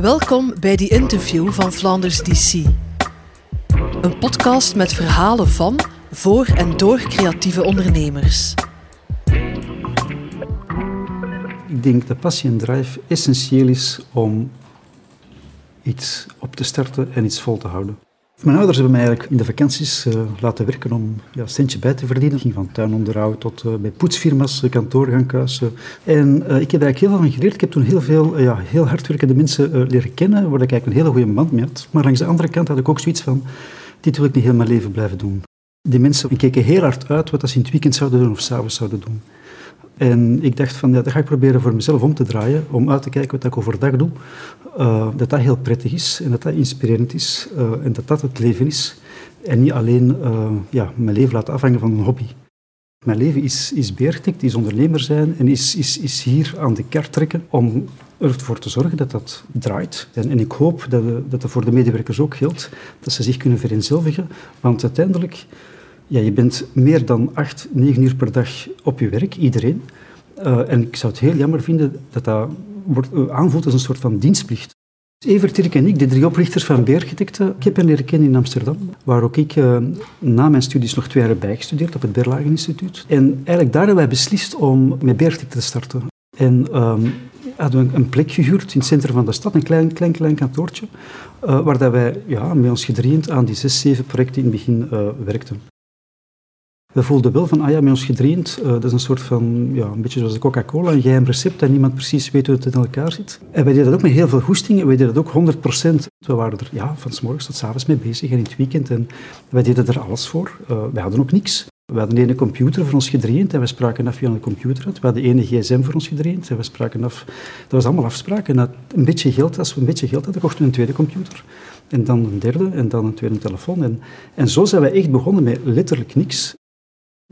Welkom bij die interview van Flanders DC. Een podcast met verhalen van, voor en door creatieve ondernemers. Ik denk dat passie en drive essentieel is om iets op te starten en iets vol te houden. Mijn ouders hebben mij eigenlijk in de vakanties uh, laten werken om ja, een centje bij te verdienen. Ging van tuinonderhoud tot uh, bij poetsfirma's, uh, kantoor gaan kuisen. En ik heb eigenlijk heel veel van geleerd. Ik heb toen heel veel ja, heel hardwerkende mensen leren kennen, waar ik eigenlijk een hele goede band mee had. Maar langs de andere kant had ik ook zoiets van, dit wil ik niet heel mijn leven blijven doen. Die mensen keken heel hard uit wat ze in het weekend zouden doen of s'avonds zouden doen. En ik dacht van, ja, dat ga ik proberen voor mezelf om te draaien, om uit te kijken wat ik overdag doe. Uh, dat dat heel prettig is en dat dat inspirerend is uh, en dat dat het leven is. En niet alleen uh, ja, mijn leven laten afhangen van een hobby. Mijn leven is, is is ondernemer zijn en is, is, is hier aan de kar trekken om ervoor te zorgen dat dat draait. En, en ik hoop dat, dat dat voor de medewerkers ook geldt, dat ze zich kunnen vereenzelvigen. Want uiteindelijk ja, je bent meer dan acht, negen uur per dag op je werk, iedereen. Uh, en ik zou het heel jammer vinden dat dat wordt uh, aanvoelt als een soort van dienstplicht. Evert, Dirk en ik, de drie oprichters van Bearchitecten, ik heb hen leren kennen in Amsterdam, waar ook ik uh, na mijn studies nog twee jaar bijgestudeerd op het Berlage Instituut. En eigenlijk daar hebben wij beslist om met Bearchitecten te starten. En um, hadden we een plek gehuurd in het centrum van de stad, een klein, klein, klein kantoortje, waar dat wij ja, met ons gedreend aan die zes, zeven projecten in het begin werkten we voelden wel van, ah ja, met ons gedreend, uh, dat is een soort van, ja, een beetje zoals de Coca-Cola, een geheim recept en niemand precies weet hoe het in elkaar zit. En wij deden dat ook met heel veel goesting en wij deden dat ook 100%. We waren er ja, van s morgens tot s avonds mee bezig en in het weekend en wij deden er alles voor. Uh, wij hadden ook niks. We hadden een computer voor ons gedreend en we spraken af via een computer. We hadden ene gsm voor ons gedreend en we spraken af... Dat was allemaal afspraken. En een beetje geld, als we een beetje geld hadden, kochten we een tweede computer. En dan een derde en dan een tweede telefoon. En, en zo zijn wij echt begonnen met letterlijk niks.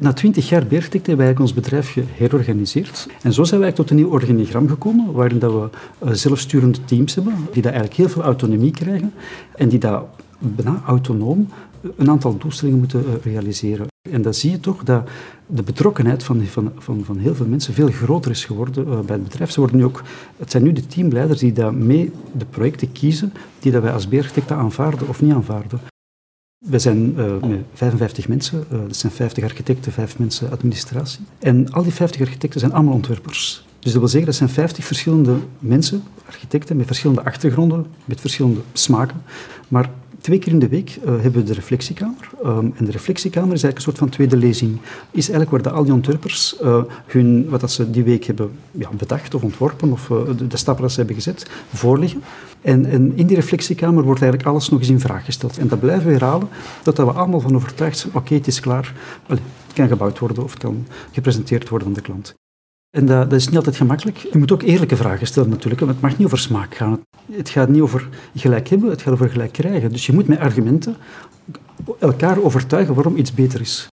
Na twintig jaar Bearchitect hebben wij ons bedrijf geherorganiseerd. En zo zijn wij tot een nieuw organigram gekomen, waarin dat we eh, zelfsturende teams hebben, die daar eigenlijk heel veel autonomie krijgen en die daar bijna autonoom een aantal doelstellingen moeten eh, realiseren. En dan zie je toch dat de betrokkenheid van, van, van, van heel veel mensen veel groter is geworden bij het bedrijf. Ze worden nu ook, het zijn nu de teamleiders die daarmee de projecten kiezen die dat wij als Bearchitecten aanvaarden of niet aanvaarden. We zijn uh, met 55 mensen, uh, dat zijn 50 architecten, 5 mensen administratie. En al die 50 architecten zijn allemaal ontwerpers. Dus dat wil zeggen, dat zijn 50 verschillende mensen, architecten, met verschillende achtergronden, met verschillende smaken. Maar Twee keer in de week uh, hebben we de reflectiekamer. Um, en de reflectiekamer is eigenlijk een soort van tweede lezing. Is eigenlijk waar de, al die ontwerpers uh, hun, wat dat ze die week hebben ja, bedacht of ontworpen, of uh, de, de, stappen dat ze hebben gezet, voorleggen. En, in die reflectiekamer wordt eigenlijk alles nog eens in vraag gesteld. En dat blijven we herhalen, dat we allemaal van overtuigd zijn, oké, het is klaar, het kan gebouwd worden of het kan gepresenteerd worden aan de klant. En dat, dat, is niet altijd gemakkelijk. Je moet ook eerlijke vragen stellen natuurlijk, want het mag niet over smaak gaan. Het gaat niet over gelijk hebben, het gaat over gelijk krijgen. Dus je moet met argumenten elkaar overtuigen waarom iets beter is.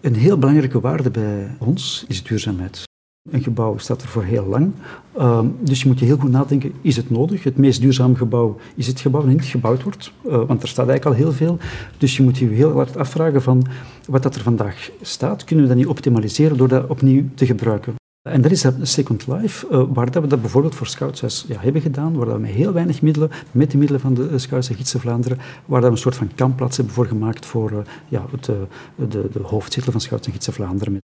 Een heel belangrijke waarde bij ons is duurzaamheid. Een gebouw staat er voor heel lang. Uh, dus je moet je heel goed nadenken, is het nodig? Het meest duurzame gebouw is het gebouw dat niet gebouwd wordt. Uh, want er staat eigenlijk al heel veel. Dus je moet je heel hard afvragen van wat dat er vandaag staat, kunnen we dat niet optimaliseren door dat opnieuw te gebruiken? En dat is dat Second Life, uh, waar dat we dat bijvoorbeeld voor Scouts ja, hebben gedaan, waar dat we met heel weinig middelen, met de middelen van de Scouts en Gidsen Vlaanderen, waar dat we een soort van kampplaats hebben voor gemaakt voor ja, het, de, de van Scouts en Gidsen Vlaanderen.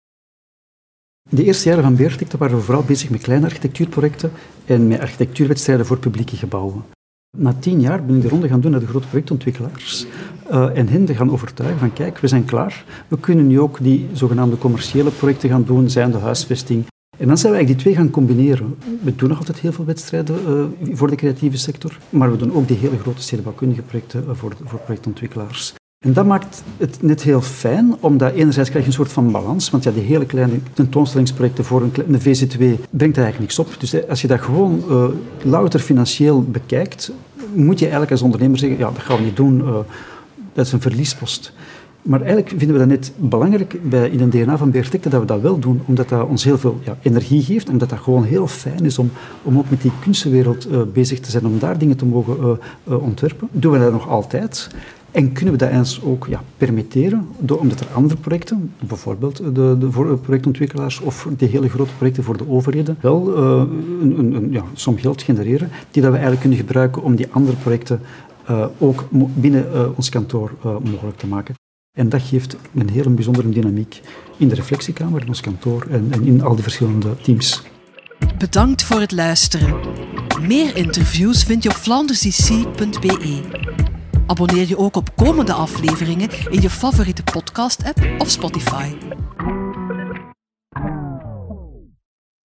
De eerste jaren van Bearchitecten waren we vooral bezig met kleine architectuurprojecten en met architectuurwedstrijden voor publieke gebouwen. Na tien jaar ben ik de ronde gaan doen naar de grote projectontwikkelaars uh, en hen te gaan overtuigen van kijk, we zijn klaar. We kunnen nu ook die zogenaamde commerciële projecten gaan doen, zijn de huisvesting. En dan zijn we eigenlijk die twee gaan combineren. We doen nog altijd heel veel wedstrijden uh, voor de creatieve sector, maar we doen ook die hele grote stedenbouwkundige projecten uh, voor, voor projectontwikkelaars. En dat maakt het net heel fijn, omdat enerzijds krijg je een soort van balans, want ja, die hele kleine tentoonstellingsprojecten voor een, een VZ2 brengt eigenlijk niks op. Dus als je dat gewoon uh, louter financieel bekijkt, moet je eigenlijk als ondernemer zeggen, ja, dat gaan we niet doen, uh, dat is een verliespost. Maar eigenlijk vinden we dat net belangrijk bij, in een DNA van Beertecte dat we dat wel doen, omdat dat ons heel veel ja, energie geeft, omdat dat gewoon heel fijn is om, om ook met die kunstenwereld uh, bezig te zijn, om daar dingen te mogen uh, uh, ontwerpen. Doen we dat nog altijd. En kunnen we dat eens ook ja, permitteren, door, omdat er andere projecten, bijvoorbeeld de, de projectontwikkelaars of die hele grote projecten voor de overheden, wel uh, een, een, een ja, som geld genereren, die dat we eigenlijk kunnen gebruiken om die andere projecten uh, ook binnen uh, ons kantoor mogelijk te maken. En dat geeft een hele bijzondere dynamiek in de reflectiekamer, in ons kantoor en, in al die verschillende teams. Bedankt voor het luisteren. Meer interviews vind je op flandersdc.be. Abonneer je ook op komende afleveringen in je favoriete podcast-app of Spotify.